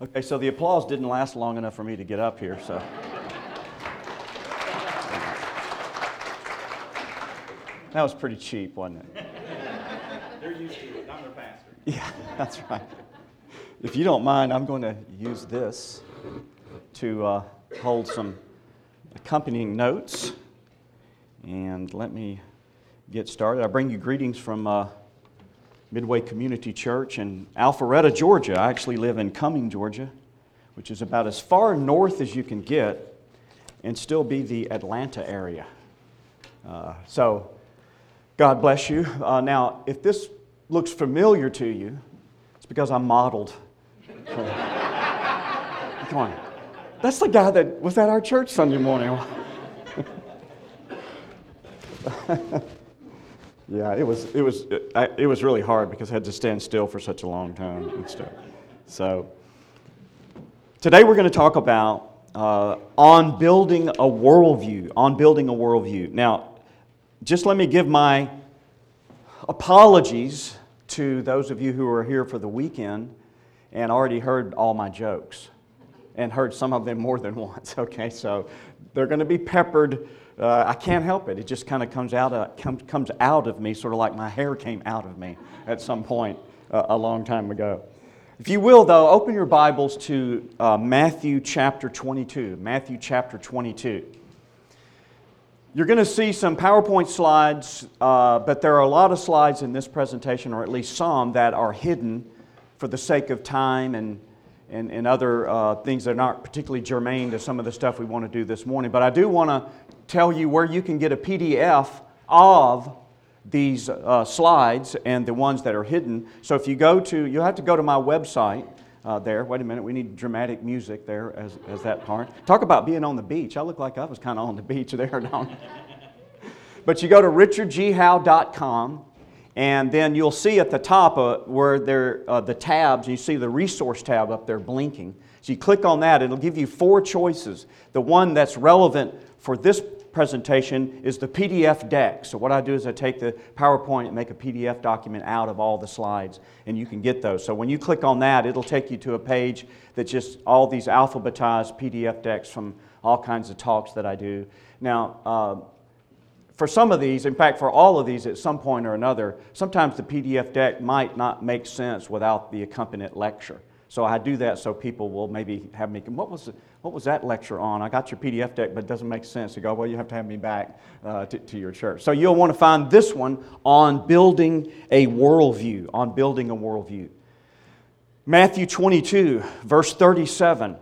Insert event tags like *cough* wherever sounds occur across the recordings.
Okay, so the applause didn't last long enough for me to get up here, so. That was pretty cheap, wasn't it? They're used to it. I'm their pastor. *laughs* Yeah, that's right. If you don't mind, I'm going to use this to uh, hold some accompanying notes. And let me get started. I bring you greetings from uh, Midway Community Church in Alpharetta, Georgia. I actually live in Cumming, Georgia, which is about as far north as you can get and still be the Atlanta area. Uh, so, God bless you. Uh, now, if this looks familiar to you, it's because I modeled. *laughs* Come on. That's the guy that was at our church Sunday morning. *laughs* yeah, it was, it, was, it, it was really hard because I had to stand still for such a long time and stuff. So, today we're going to talk about uh, on building a worldview. On building a worldview. Now, just let me give my apologies to those of you who are here for the weekend and already heard all my jokes and heard some of them more than *laughs* once. Okay, so they're going to be peppered. Uh, I can't help it. It just kind of comes out, of, comes, comes out of me, sort of like my hair came out of me at some point uh, a long time ago. If you will, though, open your Bibles to uh, Matthew chapter 22. Matthew chapter 22. You're going to see some PowerPoint slides, uh, but there are a lot of slides in this presentation, or at least some, that are hidden for the sake of time and, and, and other uh, things that are not particularly germane to some of the stuff we want to do this morning. But I do want to tell you where you can get a PDF of these uh, slides and the ones that are hidden. So if you go to, you'll have to go to my website uh, there. Wait a minute, we need dramatic music there as, as that part. Talk about being on the beach. I look like I was kind of on the beach there. *laughs* But you go to richardghowe.com, and then you'll see at the top uh, where there uh, the tabs, you see the resource tab up there blinking. So you click on that, it'll give you four choices. The one that's relevant for this presentation is the PDF deck. So, what I do is I take the PowerPoint and make a PDF document out of all the slides, and you can get those. So, when you click on that, it'll take you to a page that's just all these alphabetized PDF decks from all kinds of talks that I do. Now, uh, for some of these, in fact, for all of these at some point or another, sometimes the PDF deck might not make sense without the accompanying lecture. So I do that so people will maybe have me, what was, what was that lecture on? I got your PDF deck, but it doesn't make sense. You go, well, you have to have me back uh, to, to your church. So you'll want to find this one on building a worldview, on building a worldview. Matthew 22, verse 37.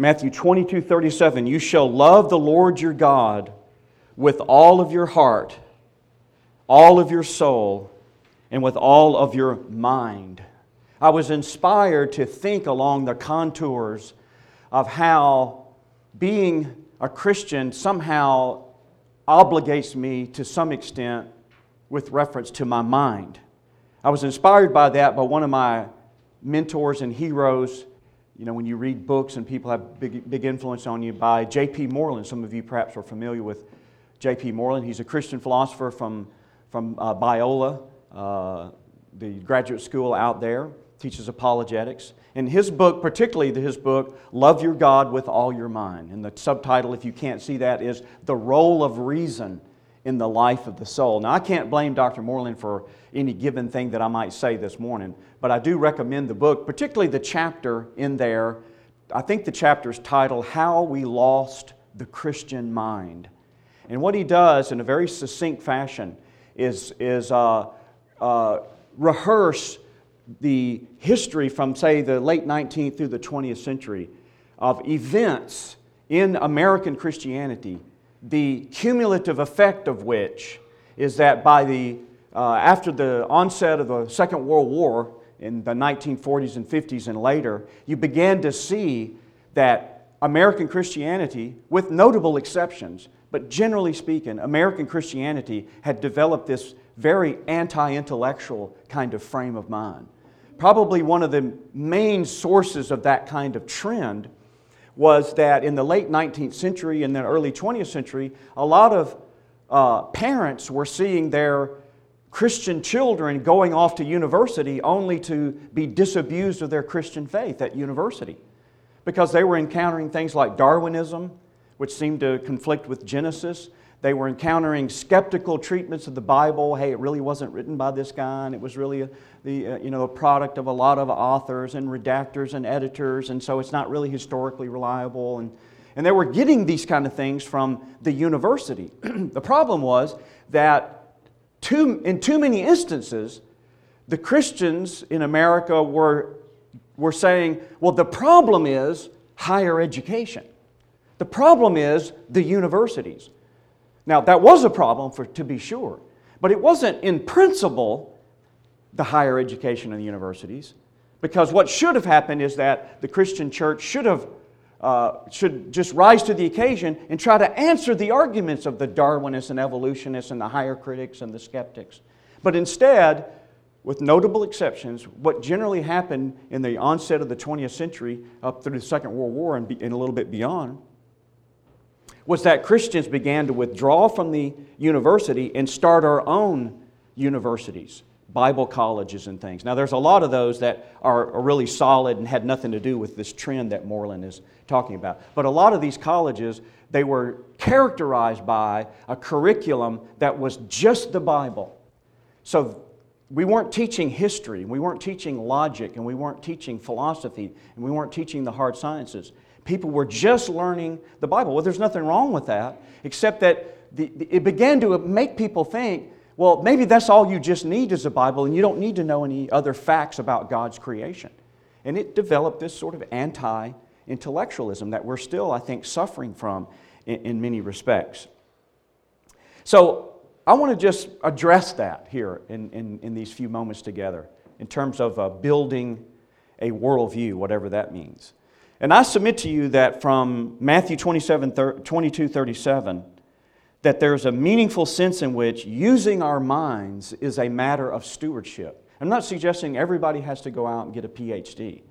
Matthew 22, 37. You shall love the Lord your God with all of your heart, all of your soul, and with all of your mind. I was inspired to think along the contours of how being a Christian somehow obligates me to some extent with reference to my mind. I was inspired by that by one of my mentors and heroes. You know, when you read books and people have big, big influence on you, by J.P. Moreland. Some of you perhaps are familiar with J.P. Moreland. He's a Christian philosopher from, from uh, Biola, uh, the graduate school out there, teaches apologetics. In his book, particularly his book, Love Your God with All Your Mind. And the subtitle, if you can't see that, is The Role of Reason in the Life of the Soul. Now, I can't blame Dr. Moreland for any given thing that I might say this morning, but I do recommend the book, particularly the chapter in there. I think the chapter is titled How We Lost the Christian Mind. And what he does in a very succinct fashion is, is uh, uh, rehearse the history from, say, the late 19th through the 20th century of events in American Christianity, the cumulative effect of which is that by the, uh, after the onset of the Second World War in the 1940s and 50s and later, you began to see that American Christianity, with notable exceptions, but generally speaking, American Christianity had developed this very anti intellectual kind of frame of mind. Probably one of the main sources of that kind of trend was that in the late 19th century and the early 20th century, a lot of uh, parents were seeing their Christian children going off to university only to be disabused of their Christian faith at university because they were encountering things like Darwinism, which seemed to conflict with Genesis. They were encountering skeptical treatments of the Bible. Hey, it really wasn't written by this guy, and it was really a, the uh, you know a product of a lot of authors and redactors and editors, and so it's not really historically reliable. And and they were getting these kind of things from the university. *clears throat* the problem was that too, in too many instances, the Christians in America were, were saying, well, the problem is higher education. The problem is the universities. Now, that was a problem, for, to be sure, but it wasn't in principle the higher education and the universities, because what should have happened is that the Christian church should have uh, should just rise to the occasion and try to answer the arguments of the Darwinists and evolutionists and the higher critics and the skeptics. But instead, with notable exceptions, what generally happened in the onset of the 20th century up through the Second World War and, be, and a little bit beyond was that Christians began to withdraw from the university and start our own universities. Bible colleges and things. Now, there's a lot of those that are, really solid and had nothing to do with this trend that Moreland is talking about. But a lot of these colleges, they were characterized by a curriculum that was just the Bible. So we weren't teaching history, we weren't teaching logic, and we weren't teaching philosophy, and we weren't teaching the hard sciences. People were just learning the Bible. Well, there's nothing wrong with that, except that the, it began to make people think well, maybe that's all you just need is a Bible, and you don't need to know any other facts about God's creation. And it developed this sort of anti intellectualism that we're still, I think, suffering from in, in, many respects. So I want to just address that here in, in, in these few moments together in terms of uh, building a worldview, whatever that means. And I submit to you that from Matthew 27, 22 37, that there's a meaningful sense in which using our minds is a matter of stewardship. I'm not suggesting everybody has to go out and get a PhD,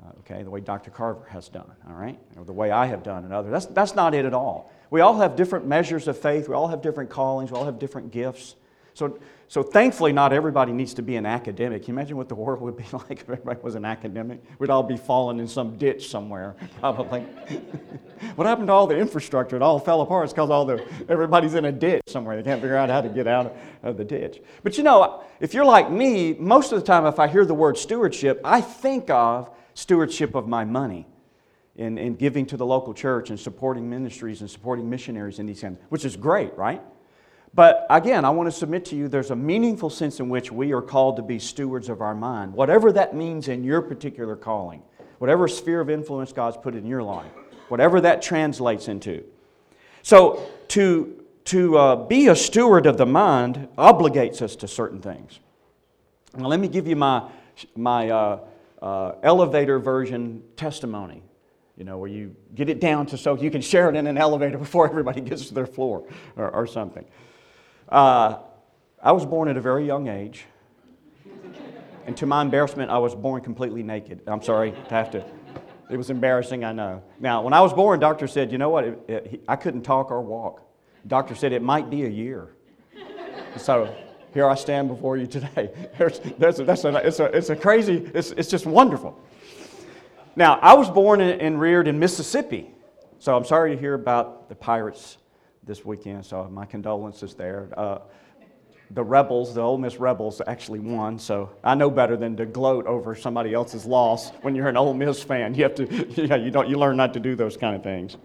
uh, okay, the way Dr. Carver has done, all right, or the way I have done and others. That's, that's not it at all. We all have different measures of faith, we all have different callings, we all have different gifts. So, so thankfully, not everybody needs to be an academic. Can you imagine what the world would be *laughs* like if everybody was an academic? We'd all be falling in some ditch somewhere, *laughs* probably. *laughs* what happened to all the infrastructure? It all fell apart. It's because all the everybody's in a ditch somewhere. They can't figure out how to get out of the ditch. But you know, if you're like me, most of the time, if I hear the word stewardship, I think of stewardship of my money. In, in giving to the local church and supporting ministries and supporting missionaries in these kinds, which is great, right? But again, I want to submit to you there's a meaningful sense in which we are called to be stewards of our mind, whatever that means in your particular calling, whatever sphere of influence God's put in your life, whatever that translates into. So, to, to uh, be a steward of the mind obligates us to certain things. Now, let me give you my, my uh, uh, elevator version testimony you know, where you get it down to so you can share it in an elevator *laughs* before everybody gets to their floor or, or something. Uh, I was born at a very young age. And to my embarrassment, I was born completely naked. I'm sorry to have to. It was embarrassing, I know. Now, when I was born, doctor said, you know what? It, it, I couldn't talk or walk. Doctor said it might be a year. So here I stand before you today. *laughs* There's, there's a, that's a, it's, a, it's a crazy, it's, it's just wonderful. Now, I was born and reared in Mississippi. So I'm sorry to hear about the pirates this weekend, so my condolences there. Uh, the Rebels, the Ole Miss Rebels, actually won, so I know better than to gloat over somebody else's loss when you're an Ole Miss fan. You have to, *laughs* yeah, you don't, you learn not to do those kind of things.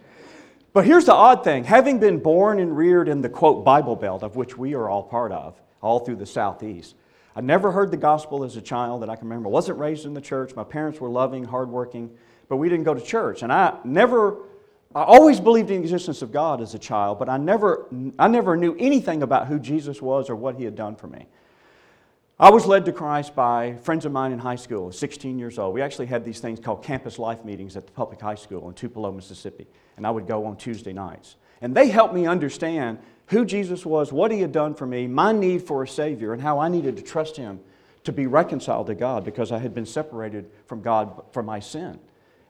But here's the odd thing: having been born and reared in the quote Bible Belt, of which we are all part of, all through the Southeast, I never heard the gospel as a child that I can remember. I wasn't raised in the church. My parents were loving, hardworking, but we didn't go to church, and I never I always believed in the existence of God as a child, but I never, I never knew anything about who Jesus was or what he had done for me. I was led to Christ by friends of mine in high school, 16 years old. We actually had these things called campus life meetings at the public high school in Tupelo, Mississippi, and I would go on Tuesday nights. And they helped me understand who Jesus was, what he had done for me, my need for a Savior, and how I needed to trust him to be reconciled to God because I had been separated from God for my sin.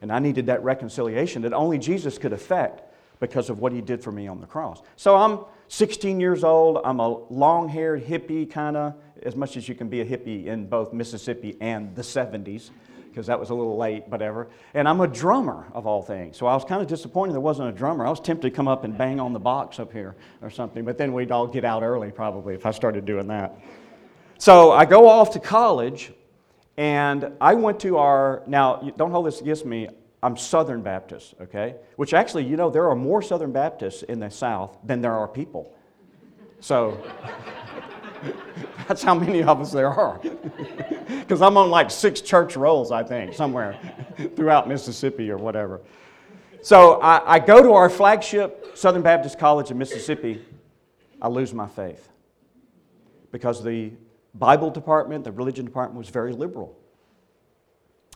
And I needed that reconciliation that only Jesus could effect because of what he did for me on the cross. So I'm 16 years old. I'm a long haired hippie, kind of, as much as you can be a hippie in both Mississippi and the 70s, because that was a little late, whatever. And I'm a drummer, of all things. So I was kind of disappointed there wasn't a drummer. I was tempted to come up and bang on the box up here or something, but then we'd all get out early probably if I started doing that. So I go off to college, and I went to our, now, don't hold this against me, I'm Southern Baptist, okay? Which actually, you know, there are more Southern Baptists in the South than there are people. So *laughs* that's how many of us there are. *laughs* Because I'm on like six church rolls, I think, somewhere *laughs* throughout Mississippi or whatever. So I, I go to our flagship Southern Baptist College in Mississippi. I lose my faith because the Bible department, the religion department was very liberal.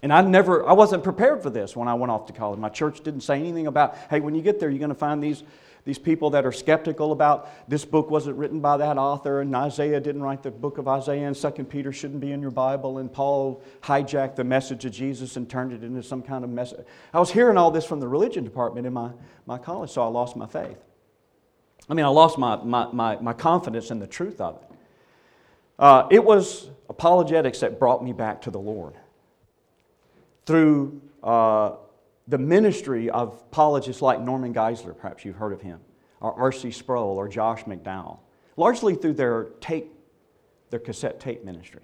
And I never, I wasn't prepared for this when I went off to college. My church didn't say anything about, hey, when you get there, you're going to find these, these people that are skeptical about this book wasn't written by that author, and Isaiah didn't write the book of Isaiah, and Second Peter shouldn't be in your Bible, and Paul hijacked the message of Jesus and turned it into some kind of message. I was hearing all this from the religion department in my, my college, so I lost my faith. I mean, I lost my, my, my, my confidence in the truth of it. Uh, it was apologetics that brought me back to the Lord through uh, the ministry of apologists like Norman Geisler, perhaps you've heard of him, or R.C. Sproul, or Josh McDowell, largely through their tape, their cassette tape ministry.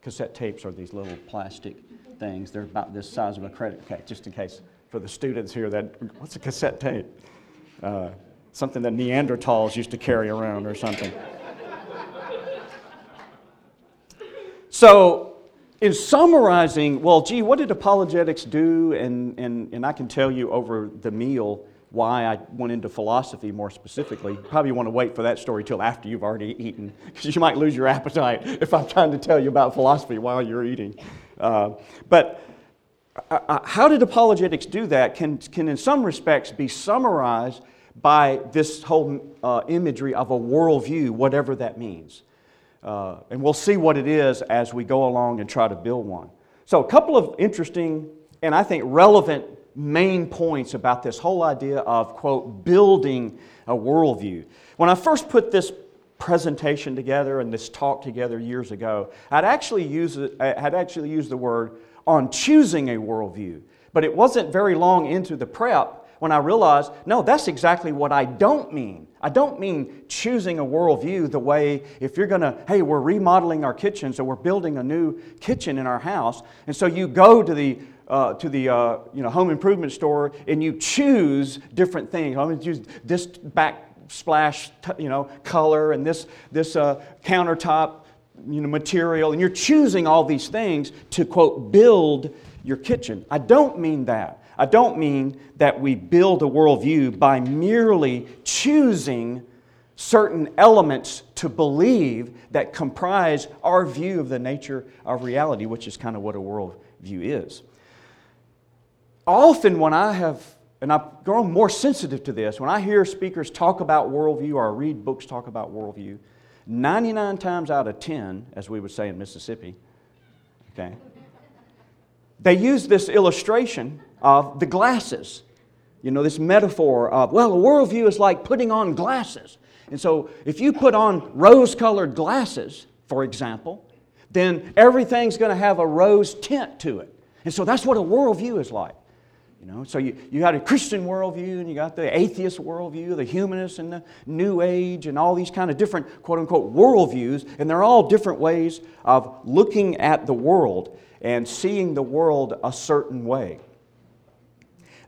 Cassette tapes are these little plastic things. They're about this size of a credit okay, just in case for the students here that, what's a cassette tape? Uh, something that Neanderthals used to carry around or something. So in summarizing, well, gee, what did apologetics do? And, and, and I can tell you over the meal why I went into philosophy more specifically. Probably want to wait for that story till after you've already eaten, because you might lose your appetite if I'm trying to tell you about philosophy while you're eating. Uh, but uh, uh how did apologetics do that can, can, in some respects, be summarized by this whole uh, imagery of a worldview, whatever that means. Uh, and we'll see what it is as we go along and try to build one. So, a couple of interesting and I think relevant main points about this whole idea of, quote, building a worldview. When I first put this presentation together and this talk together years ago, I'd actually use, it, I had actually used the word on choosing a worldview. But it wasn't very long into the prep when I realized, no, that's exactly what I don't mean. I don't mean choosing a worldview the way if you're going to, hey, we're remodeling our kitchen, so we're building a new kitchen in our house. And so you go to the uh, to the uh, you know, home improvement store and you choose different things. I'm going to use this backsplash you know, color and this, this uh, countertop you know, material, and you're choosing all these things to, quote, build your kitchen. I don't mean that. I don't mean that we build a worldview by merely choosing certain elements to believe that comprise our view of the nature of reality, which is kind of what a worldview is. Often, when I have, and I've grown more sensitive to this, when I hear speakers talk about worldview or read books talk about worldview, 99 times out of 10, as we would say in Mississippi, okay, they use this illustration of the glasses. You know, this metaphor of, well, a worldview is like putting on glasses. And so if you put on rose colored glasses, for example, then everything's going to have a rose tint to it. And so that's what a worldview is like. You know, so you, you got a Christian worldview and you got the atheist worldview, the humanist and the New Age, and all these kind of different quote unquote worldviews, and they're all different ways of looking at the world and seeing the world a certain way.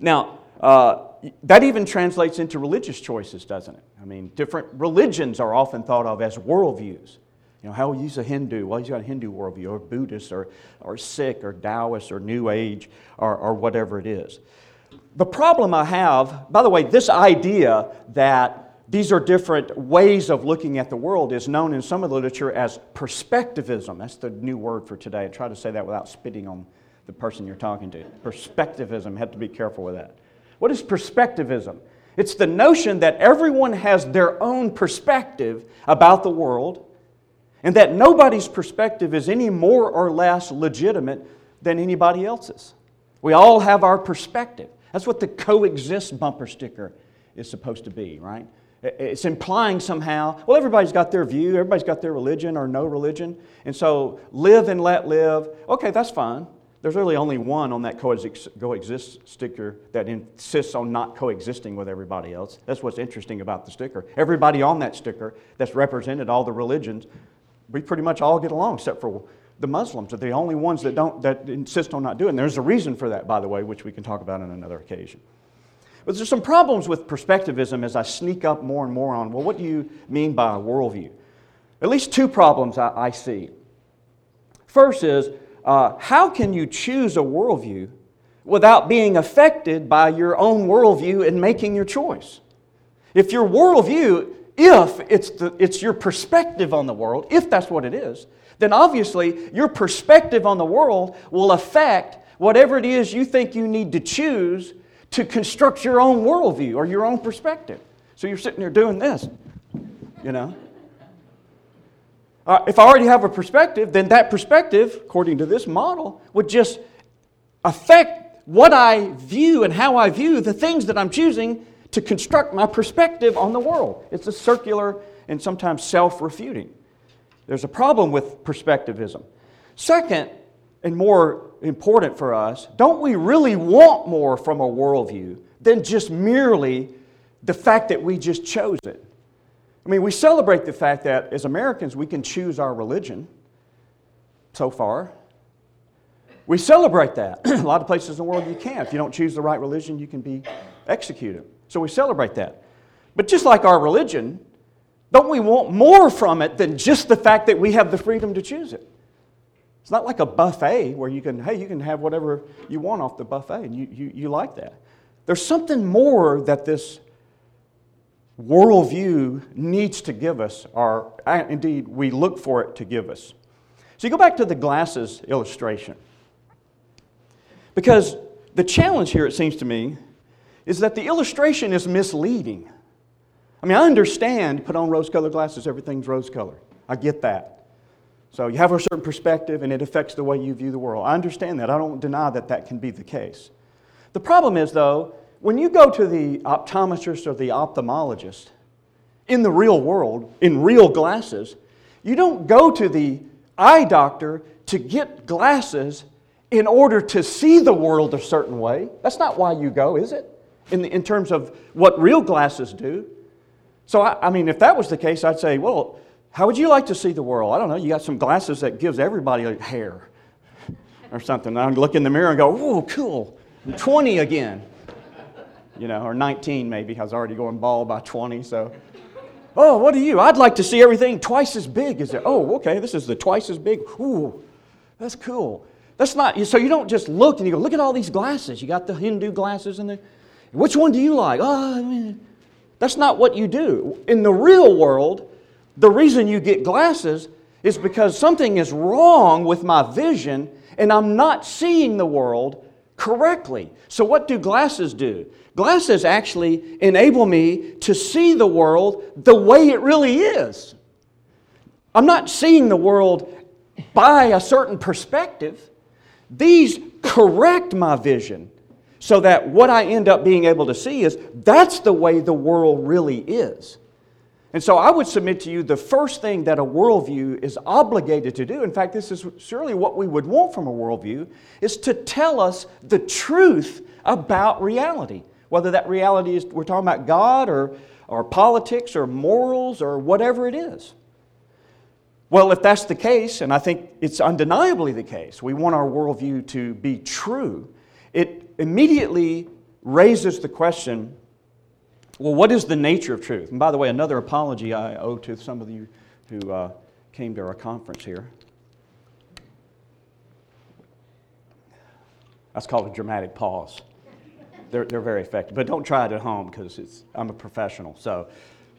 Now, uh, that even translates into religious choices, doesn't it? I mean, different religions are often thought of as worldviews. You know, how use a Hindu? Well, he's got a Hindu worldview, or Buddhist, or, or Sikh, or Taoist, or New Age, or, or whatever it is. The problem I have, by the way, this idea that these are different ways of looking at the world is known in some of the literature as perspectivism. That's the new word for today. I try to say that without spitting on the person you're talking to. Perspectivism, have to be careful with that. What is perspectivism? It's the notion that everyone has their own perspective about the world and that nobody's perspective is any more or less legitimate than anybody else's. We all have our perspective. That's what the coexist bumper sticker is supposed to be, right? It's implying somehow, well, everybody's got their view, everybody's got their religion or no religion, and so live and let live. Okay, that's fine. There's really only one on that coexist sticker that insists on not coexisting with everybody else. That's what's interesting about the sticker. Everybody on that sticker that's represented, all the religions, we pretty much all get along except for the Muslims are the only ones that don't that insist on not doing. There's a reason for that, by the way, which we can talk about on another occasion. But there's some problems with perspectivism as I sneak up more and more on, well, what do you mean by a worldview? At least two problems I, I see. First is, uh, how can you choose a worldview without being affected by your own worldview in making your choice? If your worldview, if it's, the, it's your perspective on the world, if that's what it is, then obviously your perspective on the world will affect whatever it is you think you need to choose to construct your own worldview or your own perspective. So you're sitting there doing this, you know. Uh, if I already have a perspective, then that perspective, according to this model, would just affect what I view and how I view the things that I'm choosing to construct my perspective on the world. It's a circular and sometimes self refuting. There's a problem with perspectivism. Second, and more important for us, don't we really want more from a worldview than just merely the fact that we just chose it? I mean, we celebrate the fact that as Americans we can choose our religion so far. We celebrate that. *clears throat* a lot of places in the world you can't. If you don't choose the right religion, you can be executed. So we celebrate that. But just like our religion, don't we want more from it than just the fact that we have the freedom to choose it? It's not like a buffet where you can, hey, you can have whatever you want off the buffet, and you, you, you like that. There's something more that this worldview needs to give us, or uh, indeed, we look for it to give us. So you go back to the glasses illustration. Because the challenge here, it seems to me, is that the illustration is misleading. I mean, I understand, put on rose colored glasses, everything's rose colored. I get that. So you have a certain perspective and it affects the way you view the world. I understand that. I don't deny that that can be the case. The problem is, though, when you go to the optometrist or the ophthalmologist in the real world, in real glasses, you don't go to the eye doctor to get glasses in order to see the world a certain way. That's not why you go, is it? In, the, in terms of what real glasses do. So, I, I mean, if that was the case, I'd say, well, how would you like to see the world? I don't know. You got some glasses that gives everybody hair or something. I look in the mirror and go, "Oh, cool, I'm 20 again." You know, or 19 maybe. I was already going bald by 20, so. Oh, what are you? I'd like to see everything twice as big as it. Oh, okay, this is the twice as big. Ooh, that's cool. That's not, so you don't just look and you go, look at all these glasses. You got the Hindu glasses in there. Which one do you like? Oh, I mean, that's not what you do. In the real world, the reason you get glasses is because something is wrong with my vision and I'm not seeing the world correctly. So, what do glasses do? Glasses actually enable me to see the world the way it really is. I'm not seeing the world by a certain perspective. These correct my vision so that what I end up being able to see is that's the way the world really is. And so I would submit to you the first thing that a worldview is obligated to do, in fact, this is surely what we would want from a worldview, is to tell us the truth about reality. Whether that reality is, we're talking about God or, or politics or morals or whatever it is. Well, if that's the case, and I think it's undeniably the case, we want our worldview to be true, it immediately raises the question well, what is the nature of truth? And by the way, another apology I owe to some of you who uh, came to our conference here. That's called a dramatic pause. They're, they're very effective. But don't try it at home because I'm a professional. So,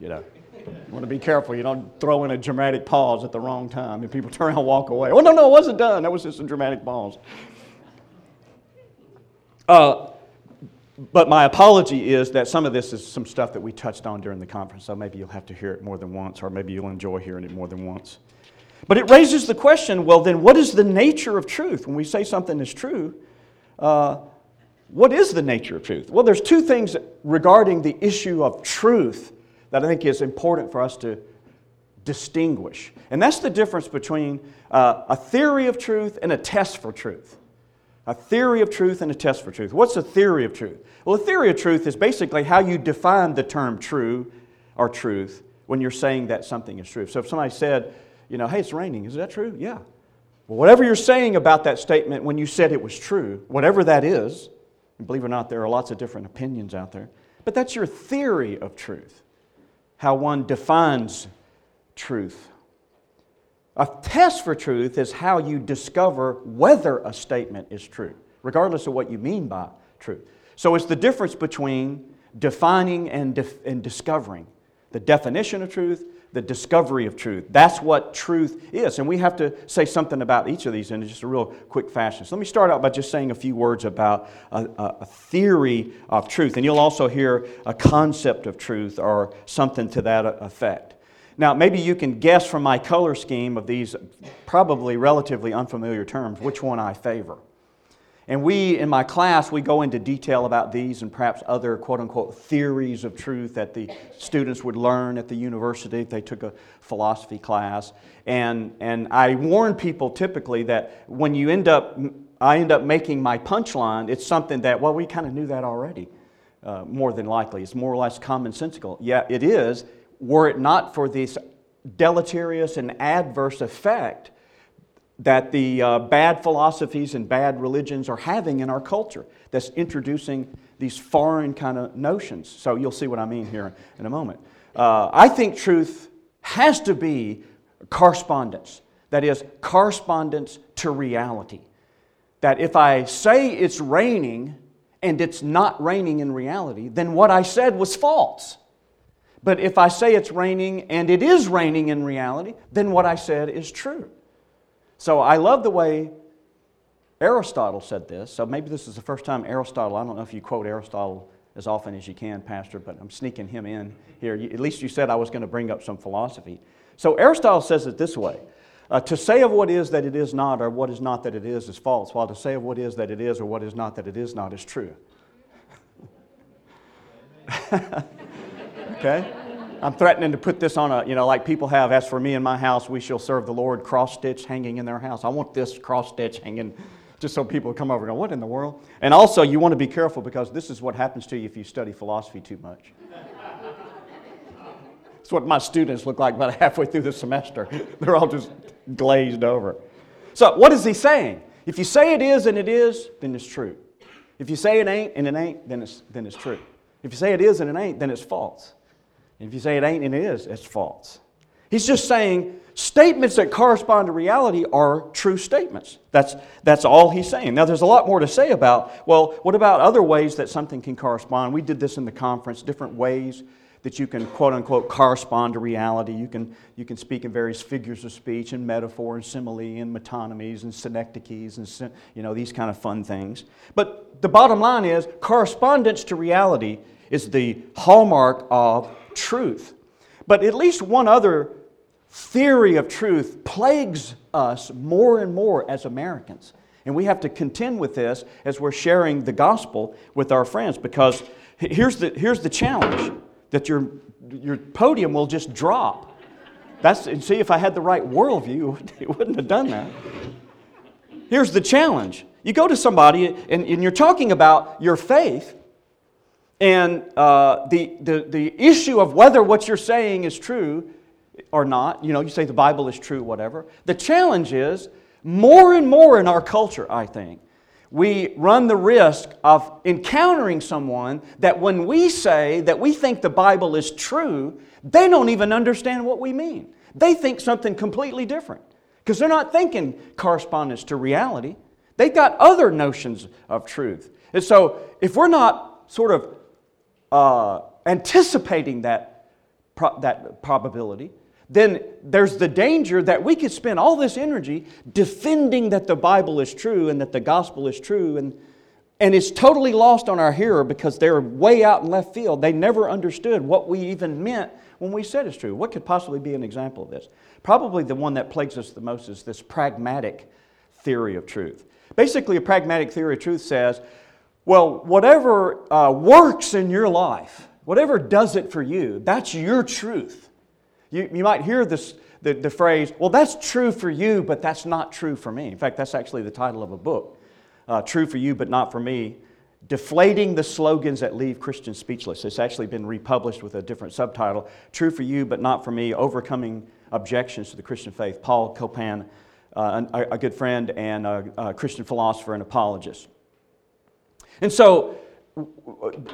you know, you want to be careful. You don't throw in a dramatic pause at the wrong time and people *laughs* turn around and walk away. Oh, no, no, it wasn't done. That was just a dramatic pause. Uh, but my apology is that some of this is some stuff that we touched on during the conference, so maybe you'll have to hear it more than once, or maybe you'll enjoy hearing it more than once. But it raises the question well, then, what is the nature of truth? When we say something is true, uh, what is the nature of truth? Well, there's two things regarding the issue of truth that I think is important for us to distinguish. And that's the difference between uh, a theory of truth and a test for truth. A theory of truth and a test for truth. What's a theory of truth? Well, a theory of truth is basically how you define the term true or truth when you're saying that something is true. So if somebody said, you know, hey, it's raining, is that true? Yeah. Well, whatever you're saying about that statement when you said it was true, whatever that is, and believe it or not, there are lots of different opinions out there, but that's your theory of truth, how one defines truth. A test for truth is how you discover whether a statement is true, regardless of what you mean by truth. So it's the difference between defining and, def- and discovering the definition of truth the discovery of truth. That's what truth is. And we have to say something about each of these in just a real quick fashion. So let me start out by just saying a few words about a, a, theory of truth. And you'll also hear a concept of truth or something to that effect. Now, maybe you can guess from my color scheme of these probably relatively unfamiliar terms which one I favor. And we, in my class, we go into detail about these and perhaps other quote unquote theories of truth that the students would learn at the university if they took a philosophy class. And, and I warn people typically that when you end up, I end up making my punchline, it's something that, well, we kind of knew that already, uh, more than likely. It's more or less commonsensical. Yeah, it is, were it not for this deleterious and adverse effect that the uh, bad philosophies and bad religions are having in our culture that's introducing these foreign kind of notions. So you'll see what I mean here in a moment. Uh, I think truth has to be correspondence. That is, correspondence to reality. That if I say it's raining and it's not raining in reality, then what I said was false. But if I say it's raining and it is raining in reality, then what I said is true. So I love the way Aristotle said this. So maybe this is the first time Aristotle, I don't know if you quote Aristotle as often as you can, Pastor, but I'm sneaking him in here. At least you said I was going to bring up some philosophy. So Aristotle says it this way uh, To say of what is that it is not, or what is not that it is, is false, while to say of what is that it is, or what is not that it is not, is true. *laughs* okay? I'm threatening to put this on a, you know, like people have, as for me and my house, we shall serve the Lord, cross stitch hanging in their house. I want this cross stitch hanging just so people come over and go, what in the world? And also, you want to be careful because this is what happens to you if you study philosophy too much. It's what my students look like about *laughs* halfway through the semester. *laughs* They're all just glazed over. So, what is he saying? If you say it is and it is, then it's true. If you say it ain't and it ain't, then it's, then it's true. If you say it is and it ain't, then it's false. And if you say it ain't and it is, it's false. He's just saying statements that correspond to reality are true statements. That's, that's all he's saying. Now, there's a lot more to say about, well, what about other ways that something can correspond? We did this in the conference, different ways that you can quote unquote correspond to reality. You can, you can speak in various figures of speech and metaphor and simile and metonymies and synecdoches and you know, these kind of fun things. But the bottom line is correspondence to reality is the hallmark of truth. But at least one other theory of truth plagues us more and more as Americans. And we have to contend with this as we're sharing the gospel with our friends because here's the, here's the challenge that your, your podium will just drop. That's, and see, if I had the right worldview, *laughs* it wouldn't have done that. Here's the challenge you go to somebody and, and you're talking about your faith, and uh, the, the, the issue of whether what you're saying is true or not, you know, you say the Bible is true, whatever. The challenge is more and more in our culture, I think, we run the risk of encountering someone that when we say that we think the Bible is true, they don't even understand what we mean. They think something completely different because they're not thinking correspondence to reality. They've got other notions of truth. And so if we're not sort of uh, anticipating that, pro- that probability, then there's the danger that we could spend all this energy defending that the Bible is true and that the gospel is true, and, and it's totally lost on our hearer because they're way out in left field. They never understood what we even meant when we said it's true. What could possibly be an example of this? Probably the one that plagues us the most is this pragmatic theory of truth. Basically, a pragmatic theory of truth says Well, whatever uh, works in your life, whatever does it for you, that's your truth. You, you might hear this, the, the phrase, well, that's true for you, but that's not true for me. In fact, that's actually the title of a book uh, True for You, but not for me. Deflating the slogans that leave Christians speechless. It's actually been republished with a different subtitle True for You, but not for me Overcoming Objections to the Christian Faith. Paul Copan, uh, a, a, good friend and a, a Christian philosopher and apologist. And so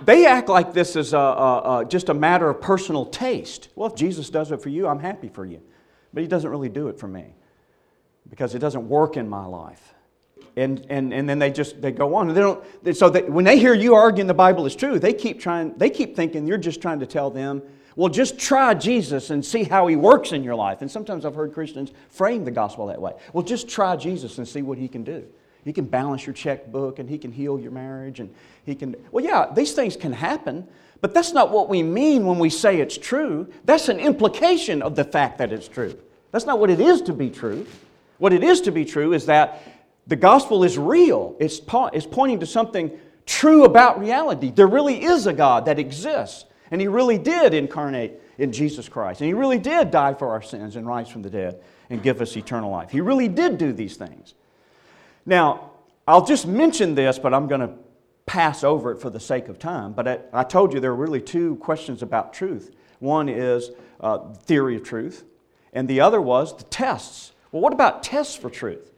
they act like this is a, a, a, just a matter of personal taste. Well, if Jesus does it for you, I'm happy for you. But he doesn't really do it for me because it doesn't work in my life. And, and, and then they just they go on. And they don't, so they, when they hear you arguing the Bible is true, they keep, trying, they keep thinking you're just trying to tell them, well, just try Jesus and see how he works in your life. And sometimes I've heard Christians frame the gospel that way. Well, just try Jesus and see what he can do. He can balance your checkbook and he can heal your marriage and he can. Well, yeah, these things can happen, but that's not what we mean when we say it's true. That's an implication of the fact that it's true. That's not what it is to be true. What it is to be true is that the gospel is real, it's, po- it's pointing to something true about reality. There really is a God that exists, and he really did incarnate in Jesus Christ, and he really did die for our sins and rise from the dead and give us eternal life. He really did do these things. Now, I'll just mention this, but I'm going to pass over it for the sake of time. But I, I, told you there are really two questions about truth. One is uh, theory of truth, and the other was the tests. Well, what about tests for truth?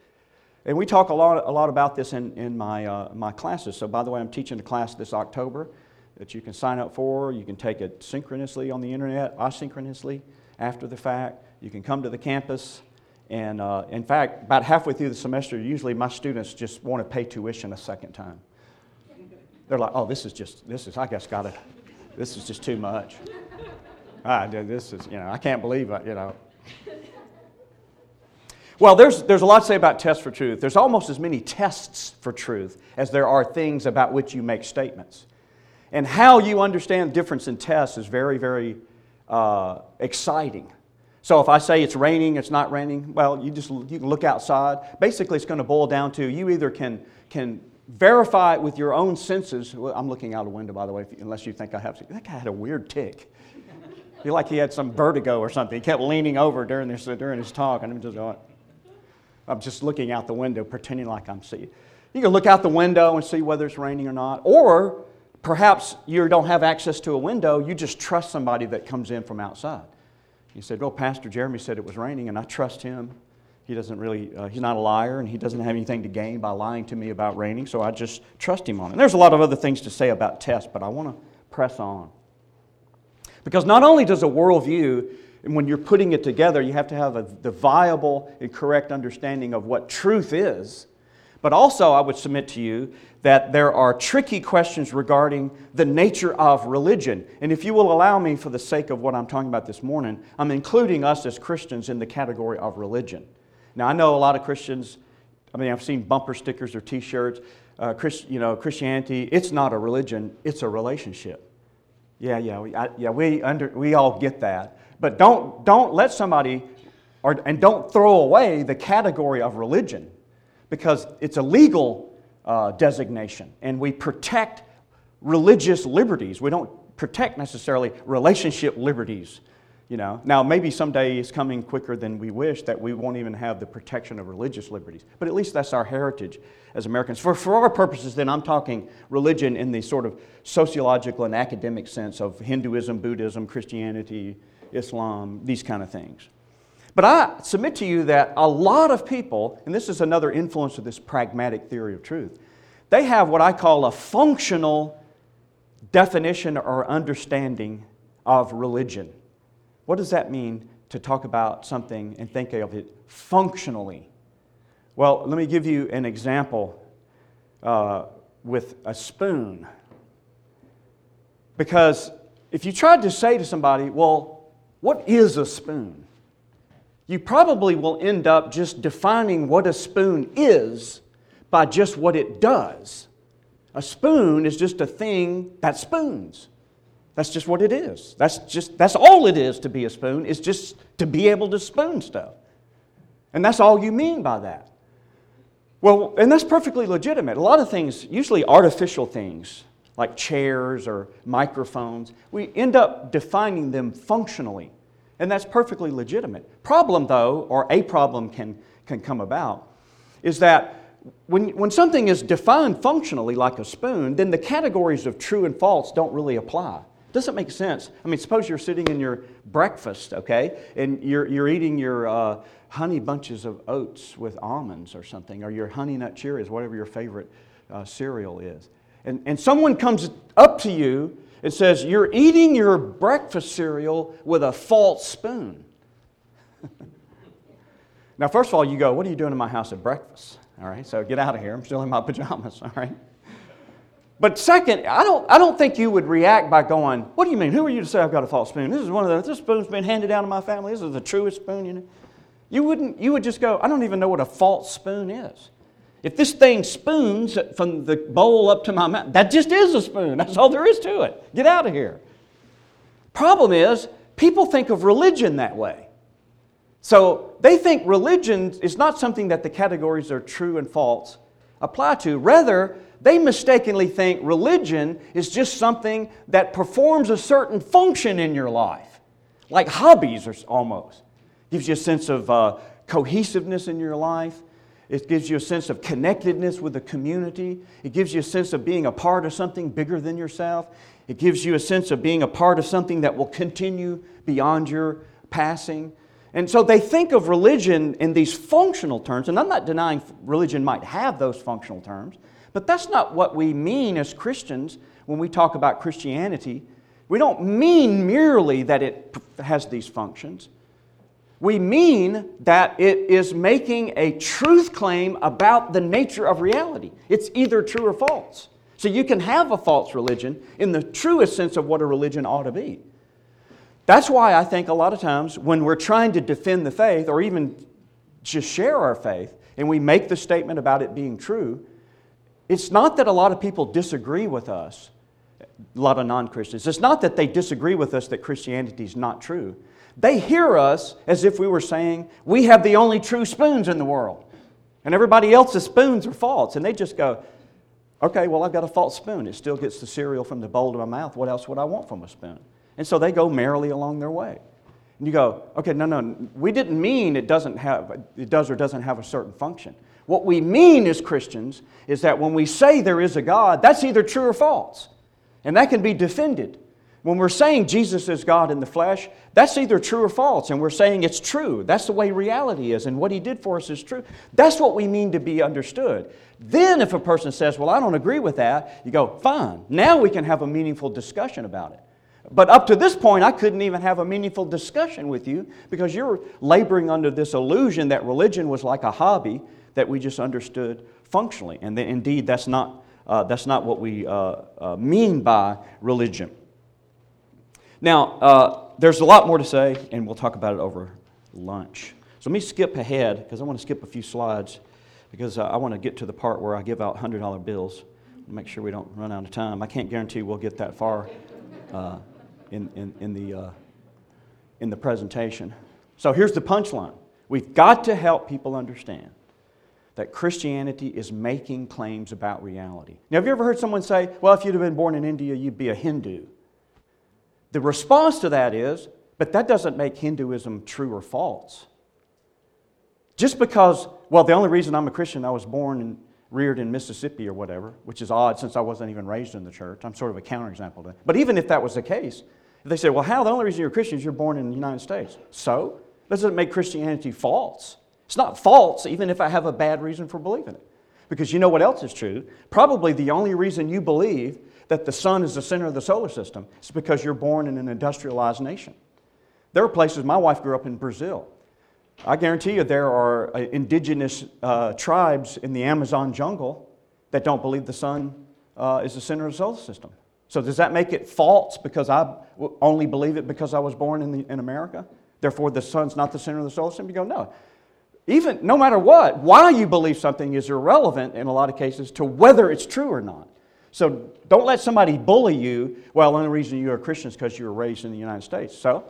And we talk a lot, a lot about this in, in my, uh, my classes. So, by the way, I'm teaching a class this October that you can sign up for. You can take it synchronously on the internet, asynchronously after the fact. You can come to the campus. And uh, in fact, about halfway through the semester, usually my students just want to pay tuition a second time. They're like, oh, this is just, this is, I guess, got to, this is just too much. Ah, this is, you know, I can't believe it, you know. Well, there's, there's a lot to say about tests for truth. There's almost as many tests for truth as there are things about which you make statements. And how you understand the difference in tests is very, very uh, exciting. So if I say it's raining, it's not raining, well, you just you can look outside. Basically, it's going to boil down to you either can, can verify it with your own senses. Well, I'm looking out a window, by the way, unless you think I have. That guy had a weird tick. feel like he had some vertigo or something. He kept leaning over during, this, during his talk, and I'm just going, I'm just looking out the window, pretending like I'm seeing. You can look out the window and see whether it's raining or not. Or perhaps you don't have access to a window, you just trust somebody that comes in from outside. He said, Well, Pastor Jeremy said it was raining, and I trust him. He doesn't really, uh, he's not a liar, and he doesn't have anything to gain by lying to me about raining, so I just trust him on it. And there's a lot of other things to say about tests, but I want to press on. Because not only does a worldview, when you're putting it together, you have to have a, the viable and correct understanding of what truth is. But also, I would submit to you that there are tricky questions regarding the nature of religion. And if you will allow me, for the sake of what I'm talking about this morning, I'm including us as Christians in the category of religion. Now, I know a lot of Christians, I mean, I've seen bumper stickers or t shirts. Uh, you know, Christianity, it's not a religion, it's a relationship. Yeah, yeah, we, I, yeah, we, under, we all get that. But don't, don't let somebody, or, and don't throw away the category of religion because it's a legal uh, designation, and we protect religious liberties. We don't protect necessarily relationship liberties. You know, now maybe someday it's coming quicker than we wish that we won't even have the protection of religious liberties. But at least that's our heritage as Americans. For, for our purposes, then, I'm talking religion in the sort of sociological and academic sense of Hinduism, Buddhism, Christianity, Islam, these kind of things. But I submit to you that a lot of people, and this is another influence of this pragmatic theory of truth, they have what I call a functional definition or understanding of religion. What does that mean to talk about something and think of it functionally? Well, let me give you an example uh, with a spoon. Because if you tried to say to somebody, well, what is a spoon? You probably will end up just defining what a spoon is by just what it does. A spoon is just a thing that spoons. That's just what it is. That's just that's all it is to be a spoon is just to be able to spoon stuff. And that's all you mean by that. Well, and that's perfectly legitimate. A lot of things, usually artificial things, like chairs or microphones, we end up defining them functionally. And that's perfectly legitimate. Problem, though, or a problem can, can come about, is that when, when something is defined functionally like a spoon, then the categories of true and false don't really apply. Doesn't make sense. I mean, suppose you're sitting in your breakfast, okay, and you're, you're eating your uh, honey bunches of oats with almonds or something, or your honey nut Cheerios, whatever your favorite uh, cereal is. And, and someone comes up to you and says, You're eating your breakfast cereal with a false spoon. *laughs* now, first of all, you go, What are you doing in my house at breakfast? All right, so get out of here. I'm still in my pajamas, *laughs* all right? But second, I don't, I don't think you would react by going, What do you mean? Who are you to say I've got a false spoon? This is one of the, this spoon's been handed down to my family. This is the truest spoon, you know. You wouldn't, you would just go, I don't even know what a false spoon is. If this thing spoons from the bowl up to my mouth, that just is a spoon. That's all there is to it. Get out of here. Problem is, people think of religion that way. So they think religion is not something that the categories are true and false apply to. Rather, they mistakenly think religion is just something that performs a certain function in your life, like hobbies almost. Gives you a sense of uh, cohesiveness in your life. It gives you a sense of connectedness with the community. It gives you a sense of being a part of something bigger than yourself. It gives you a sense of being a part of something that will continue beyond your passing. And so they think of religion in these functional terms, and I'm not denying religion might have those functional terms, but that's not what we mean as Christians when we talk about Christianity. We don't mean merely that it has these functions. We mean that it is making a truth claim about the nature of reality. It's either true or false. So you can have a false religion in the truest sense of what a religion ought to be. That's why I think a lot of times when we're trying to defend the faith or even just share our faith and we make the statement about it being true, it's not that a lot of people disagree with us, a lot of non Christians. It's not that they disagree with us that Christianity is not true. They hear us as if we were saying, We have the only true spoons in the world, and everybody else's spoons are false. And they just go, Okay, well, I've got a false spoon. It still gets the cereal from the bowl to my mouth. What else would I want from a spoon? And so they go merrily along their way. And you go, okay, no, no, we didn't mean it doesn't have, it does or doesn't have a certain function. What we mean as Christians is that when we say there is a God, that's either true or false. And that can be defended. When we're saying Jesus is God in the flesh, that's either true or false, and we're saying it's true. That's the way reality is, and what He did for us is true. That's what we mean to be understood. Then, if a person says, Well, I don't agree with that, you go, Fine, now we can have a meaningful discussion about it. But up to this point, I couldn't even have a meaningful discussion with you because you're laboring under this illusion that religion was like a hobby that we just understood functionally. And indeed, that's not, uh, that's not what we uh, uh, mean by religion. Now, uh, there's a lot more to say, and we'll talk about it over lunch. So let me skip ahead because I want to skip a few slides because uh, I want to get to the part where I give out $100 bills. Make sure we don't run out of time. I can't guarantee we'll get that far uh, in, in, in, the, uh, in the presentation. So here's the punchline we've got to help people understand that Christianity is making claims about reality. Now, have you ever heard someone say, well, if you'd have been born in India, you'd be a Hindu? The response to that is, but that doesn't make Hinduism true or false. Just because, well, the only reason I'm a Christian, I was born and reared in Mississippi or whatever, which is odd since I wasn't even raised in the church. I'm sort of a counterexample to that. But even if that was the case, they say, well, how? The only reason you're a Christian is you're born in the United States. So? That doesn't make Christianity false. It's not false even if I have a bad reason for believing it. Because you know what else is true? Probably the only reason you believe that the sun is the center of the solar system is because you're born in an industrialized nation. There are places, my wife grew up in Brazil. I guarantee you there are uh, indigenous uh, tribes in the Amazon jungle that don't believe the sun uh, is the center of the solar system. So does that make it false because I only believe it because I was born in, the, in America? Therefore, the sun's not the center of the solar system? You go, no. Even no matter what, why you believe something is irrelevant in a lot of cases to whether it's true or not. So don't let somebody bully you. Well, the only reason you're a Christian is because you were raised in the United States. So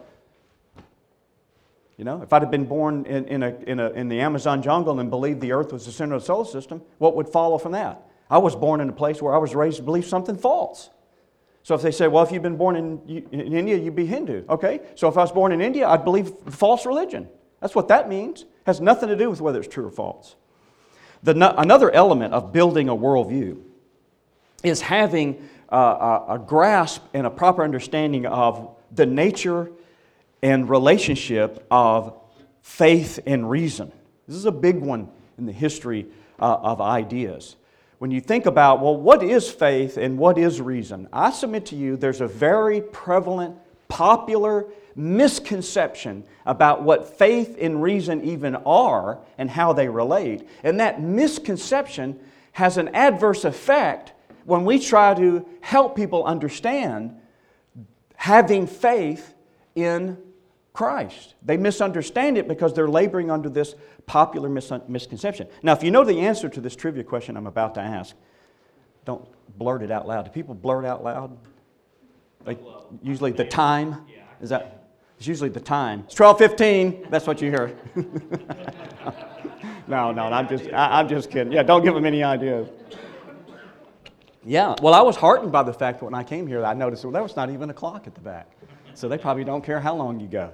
You know, if I'd have been born in, in, a, in, a, in the Amazon jungle and believed the earth was the center of the solar system, what would follow from that? I was born in a place where I was raised to believe something false. So if they say, well, if you've been born in, in India, you'd be Hindu. Okay, so if I was born in India, I'd believe false religion. That's what that means. It has nothing to do with whether it's true or false. The, another element of building a worldview is having a, a, a grasp and a proper understanding of the nature and relationship of faith and reason. This is a big one in the history uh, of ideas. When you think about, well, what is faith and what is reason? I submit to you there's a very prevalent, popular misconception about what faith and reason even are and how they relate. And that misconception has an adverse effect when we try to help people understand having faith in Christ. They misunderstand it because they're laboring under this popular mis- misconception. Now, if you know the answer to this trivia question I'm about to ask, don't blurt it out loud. Do people blurt out loud? Like usually the time? Is that? It's usually the time. It's 12:15. That's what you hear. *laughs* no, no, I'm just, I, I'm just kidding. Yeah, don't give them any ideas. Yeah, well, I was heartened by the fact that when I came here, I noticed well, there was not even a clock at the back. So they probably don't care how long you go.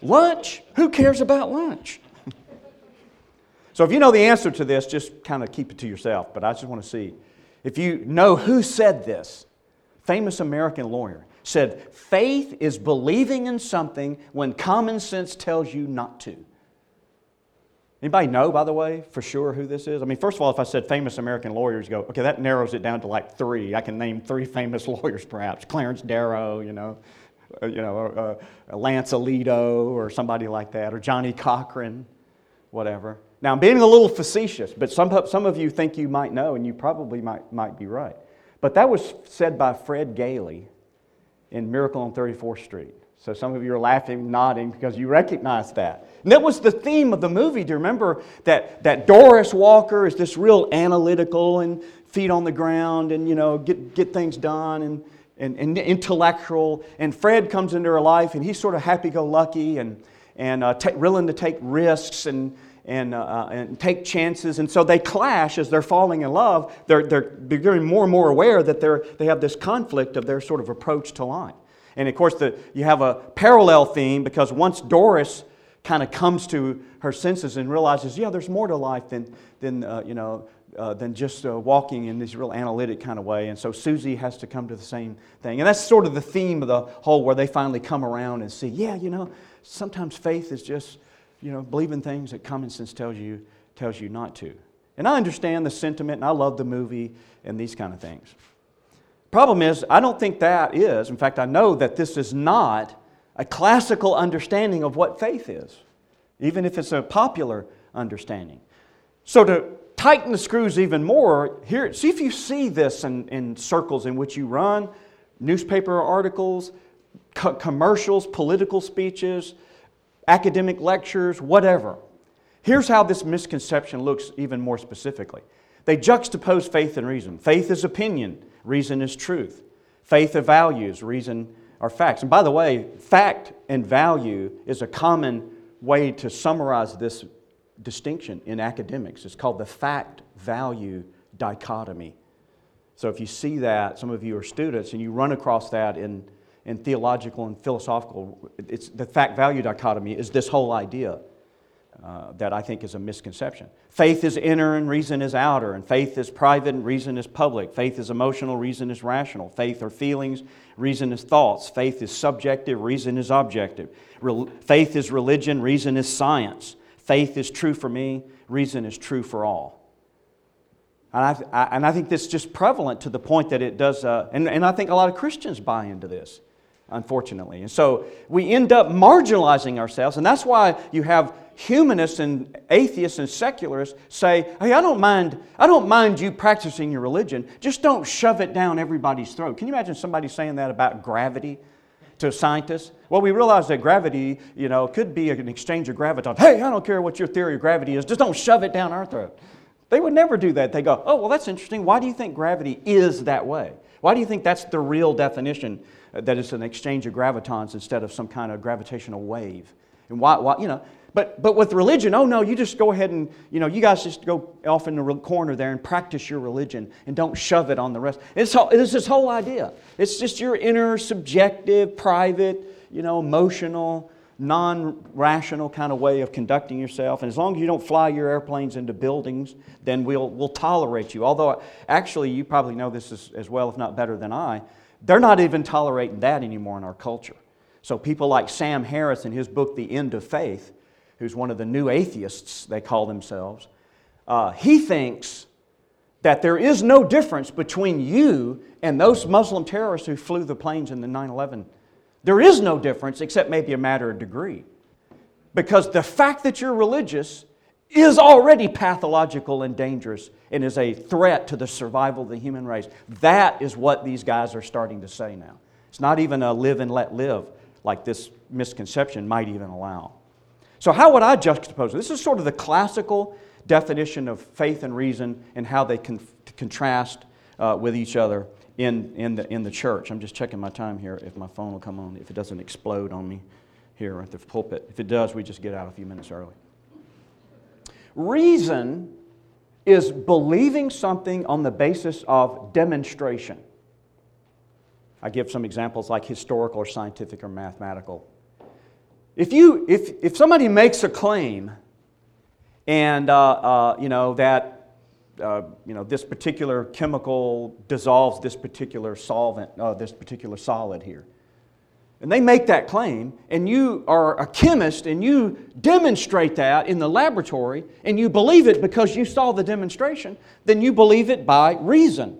Lunch? Who cares about lunch? *laughs* so if you know the answer to this, just kind of keep it to yourself. But I just want to see if you know who said this. Famous American lawyer said, Faith is believing in something when common sense tells you not to. Anybody know, by the way, for sure who this is? I mean, first of all, if I said famous American lawyers, go, okay, that narrows it down to like three. I can name three famous *laughs* lawyers, perhaps. Clarence Darrow, you know, uh, you know, uh, uh, Lance Ito or somebody like that, or Johnnie Cochran, whatever. Now, I'm being a little facetious, but some, some of you think you might know, and you probably might, might be right. But that was said by Fred Gailey in Miracle on 34th Street. So some of you are laughing, nodding because you recognize that. And that was the theme of the movie. Do you remember that, that Doris Walker is this real analytical and feet on the ground and, you know, get, get things done and, and, and intellectual. And Fred comes into her life and he's sort of happy-go-lucky and, and uh, t- willing to take risks and, and, uh, uh, and take chances. And so they clash as they're falling in love. They're, they're becoming more and more aware that they're, they have this conflict of their sort of approach to life. And of course, the, you have a parallel theme because once Doris kind of comes to her senses and realizes, yeah, there's more to life than, than uh, you know, uh, than just uh, walking in this real analytic kind of way. And so Susie has to come to the same thing. And that's sort of the theme of the whole where they finally come around and see, yeah, you know, sometimes faith is just, you know, believing things that common sense tells you, tells you not to. And I understand the sentiment and I love the movie and these kind of things. Problem is, I don't think that is, in fact, I know that this is not a classical understanding of what faith is, even if it's a popular understanding. So, to tighten the screws even more, here, see if you see this in, in circles in which you run newspaper articles, co- commercials, political speeches, academic lectures, whatever. Here's how this misconception looks even more specifically. They juxtapose faith and reason. Faith is opinion, reason is truth. Faith are values, reason are facts. And by the way, fact and value is a common way to summarize this distinction in academics. It's called the fact value dichotomy. So if you see that, some of you are students, and you run across that in, in theological and philosophical, it's, the fact value dichotomy is this whole idea uh, that I think is a misconception. Faith is inner and reason is outer, and faith is private and reason is public. Faith is emotional, reason is rational. Faith are feelings, reason is thoughts. Faith is subjective, reason is objective. Re- faith is religion, reason is science. Faith is true for me, reason is true for all. And I, I and I think this is just prevalent to the point that it does, uh, and, and I think a lot of Christians buy into this, unfortunately. And so we end up marginalizing ourselves, and that's why you have humanists and atheists and secularists say, hey, I don't mind, I don't mind you practicing your religion, just don't shove it down everybody's throat. Can you imagine somebody saying that about gravity to scientists? Well, we realize that gravity, you know, could be an exchange of gravitons. Hey, I don't care what your theory of gravity is, just don't shove it down our throat. They would never do that. They go, oh, well, that's interesting. Why do you think gravity is that way? Why do you think that's the real definition, Uh, that it's an exchange of gravitons instead of some kind of gravitational wave? And why, why you know, but, but with religion, oh no, you just go ahead and, you know, you guys just go off in the corner there and practice your religion and don't shove it on the rest. It's, it's this whole idea. It's just your inner, subjective, private, you know, emotional, non rational kind of way of conducting yourself. And as long as you don't fly your airplanes into buildings, then we'll, we'll tolerate you. Although, actually, you probably know this as, as well, if not better than I, they're not even tolerating that anymore in our culture. So, people like Sam Harris in his book, The End of Faith, who's one of the new atheists, they call themselves, uh, he thinks that there is no difference between you and those Muslim terrorists who flew the planes in the 9 11. There is no difference except maybe a matter of degree. Because the fact that you're religious is already pathological and dangerous and is a threat to the survival of the human race. That is what these guys are starting to say now. It's not even a live and let live like this misconception might even allow. So, how would I juxtapose? This is sort of the classical definition of faith and reason and how they con- contrast uh, with each other in, in, the, in the church. I'm just checking my time here if my phone will come on, if it doesn't explode on me here at the pulpit. If it does, we just get out a few minutes early. Reason is believing something on the basis of demonstration. I give some examples like historical or scientific or mathematical if, you, if, if somebody makes a claim and, uh, uh, you know, that, uh, you know, this particular chemical dissolves this particular solvent, uh, this particular solid here, and they make that claim, and you are a chemist and you demonstrate that in the laboratory, and you believe it because you saw the demonstration, then you believe it by reason.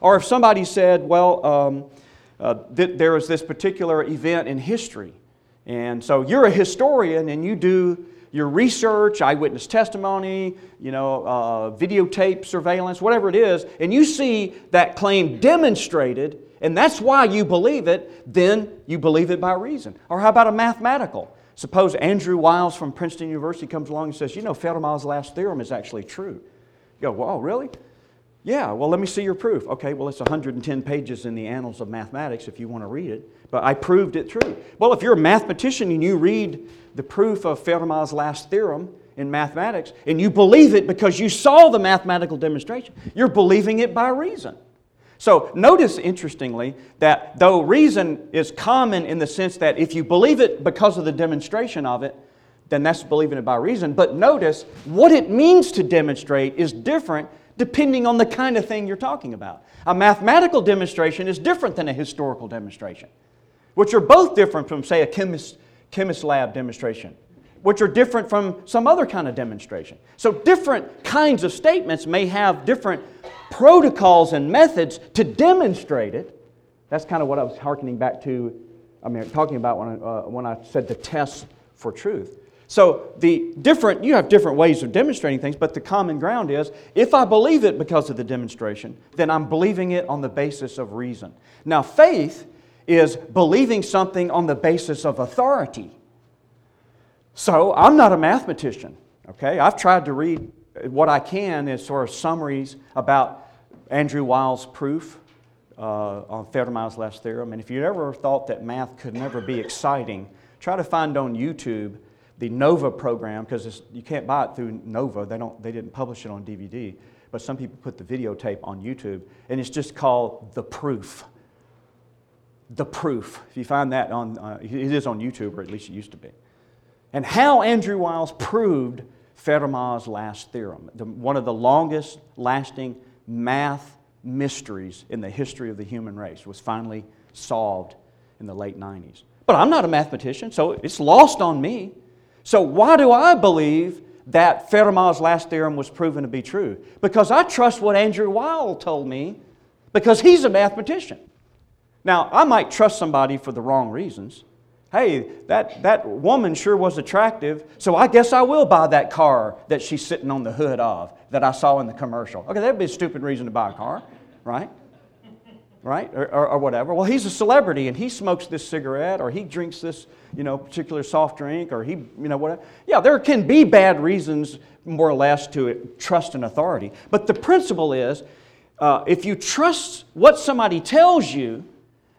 Or if somebody said, well, um, uh, th- this particular event in history, and so you're a historian and you do your research, eyewitness testimony, you know, uh, videotape surveillance, whatever it is, and you see that claim demonstrated, and that's why you believe it, then you believe it by reason. Or how about a mathematical? Suppose Andrew Wiles from Princeton University comes along and says, you know, Fermat's last theorem is actually true. You go, well, really? Yeah, well, let me see your proof. Okay, well, it's 110 pages in the Annals of Mathematics if you want to read it but I proved it true. Well, if you're a mathematician and you read the proof of Fermat's last theorem in mathematics and you believe it because you saw the mathematical demonstration, you're believing it by reason. So notice, interestingly, that though reason is common in the sense that if you believe it because of the demonstration of it, then that's believing it by reason. But notice what it means to demonstrate is different depending on the kind of thing you're talking about. A mathematical demonstration is different than a historical demonstration which are both different from, say, a chemist, chemist lab demonstration, which are different from some other kind of demonstration. So, different kinds of statements may have different protocols and methods to demonstrate it. That's kind of what I was hearkening back to, I mean, talking about when I, uh, when I said the test for truth. So the different, you have different ways of demonstrating things, but the common ground is if I believe it because of the demonstration, then I'm believing it on the basis of reason. Now, faith is believing something on the basis of authority. So I'm not a mathematician, okay? I've tried to read what I can as sort of summaries about Andrew Wiles' proof uh, on Fermat's last theorem. And if you ever thought that math could never be exciting, try to find on YouTube the NOVA program because you can't buy it through NOVA. They, don't, they didn't publish it on DVD, but some people put the videotape on YouTube, and it's just called The Proof the proof. If you find that on, uh, it is on YouTube, or at least it used to be. And how Andrew Wiles proved Fermat's last theorem, the, one of the longest lasting math mysteries in the history of the human race, was finally solved in the late 90s. But I'm not a mathematician, so it's lost on me. So, why do I believe that Fermat's last theorem was proven to be true? Because I trust what Andrew Wiles told me, because he's a mathematician. Now, I might trust somebody for the wrong reasons. Hey, that, that woman sure was attractive, so I guess I will buy that car that she's sitting on the hood of that I saw in the commercial. Okay, that'd be a stupid reason to buy a car, right? Right? Or, or, or whatever. Well, he's a celebrity and he smokes this cigarette or he drinks this, you know, particular soft drink or he, you know, whatever. Yeah, there can be bad reasons, more or less, to trust an authority. But the principle is uh, if you trust what somebody tells you,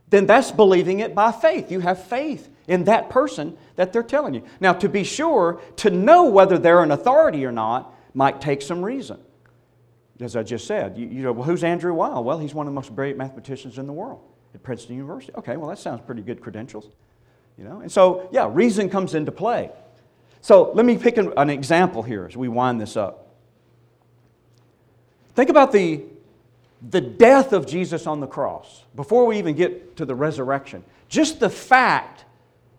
then that's believing it by faith. You have faith in that person that they're telling you. Now, to be sure, to know whether they're an authority or not might take some reason. As I just said, you, you know, well, who's Andrew Wiles? Well, he's one of the most brilliant mathematicians in the world at Princeton University. Okay, well, that sounds pretty good credentials. You know? And so, yeah, reason comes into play. So let me pick an, an example here as we wind this up. Think about the, the death of Jesus on the cross before we even get to the resurrection. Just the fact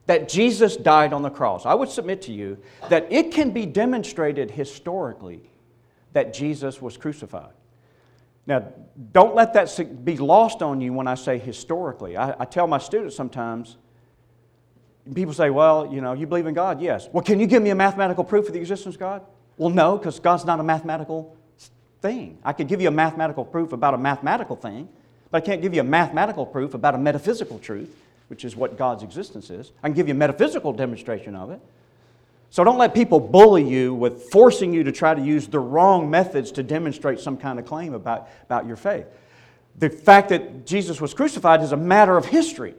that Jesus died on the cross. I would submit to you that it can be demonstrated historically that Jesus was crucified. Now, don't let that be lost on you when I say historically. I, I, tell my students sometimes, people say, well, you know, you believe in God? Yes. Well, can you give me a mathematical proof of the existence of God? Well, no, because God's not a mathematical thing. I could give you a mathematical proof about a mathematical thing, but I can't give you a mathematical proof about a metaphysical truth, which is what God's existence is. I can give you a metaphysical demonstration of it. So don't let people bully you with forcing you to try to use the wrong methods to demonstrate some kind of claim about, about your faith. The fact that Jesus was crucified is a matter of history.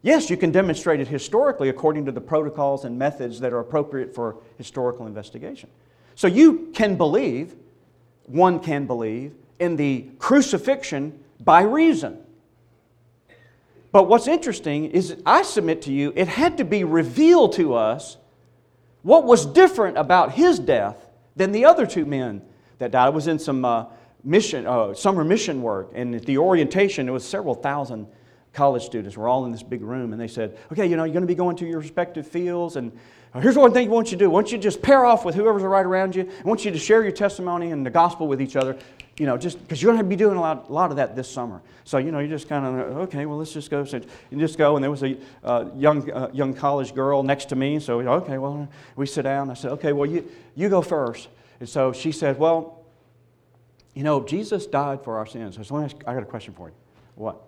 Yes, you can demonstrate it historically according to the protocols and methods that are appropriate for historical investigation. So you can believe, one can believe, in the crucifixion by reason. But what's interesting is, I submit to you, it had to be revealed to us what was different about his death than the other two men that died? I was in some uh, mission, uh, summer mission work, and at the orientation, it was several thousand college students. We're all in this big room, and they said, "Okay, you know, you're going to be going to your respective fields, and uh, here's one thing we want you to do. I want you to just pair off with whoever's right around you. I want you to share your testimony and the gospel with each other you know, just because you're going to be doing a lot, a lot of that this summer. So, you know, you're just kind of, okay, well, let's just go. So you just go. And there was a uh, young, uh, young college girl next to me. So, okay, well, we sit down. I said, okay, well, you, you go first. And so she said, well, you know, Jesus died for our sins. I said, I got a question for you. What?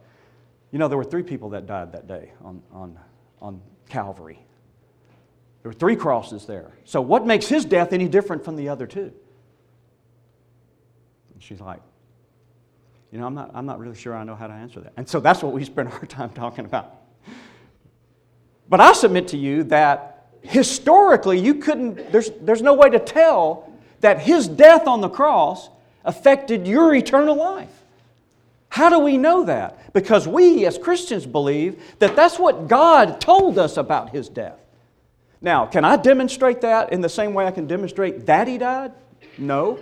You know, there were three people that died that day on, on, on Calvary. There were three crosses there. So, what makes his death any different from the other two? And she's like, you know, I'm not, I'm not really sure I know how to answer that. And so that's what we spend our *laughs* time talking about. But I submit to you that historically, you couldn't, there's, there's no way to tell that his death on the cross affected your eternal life. How do we know that? Because we as Christians believe that that's what God told us about his death. Now, can I demonstrate that in the same way I can demonstrate that he died? No.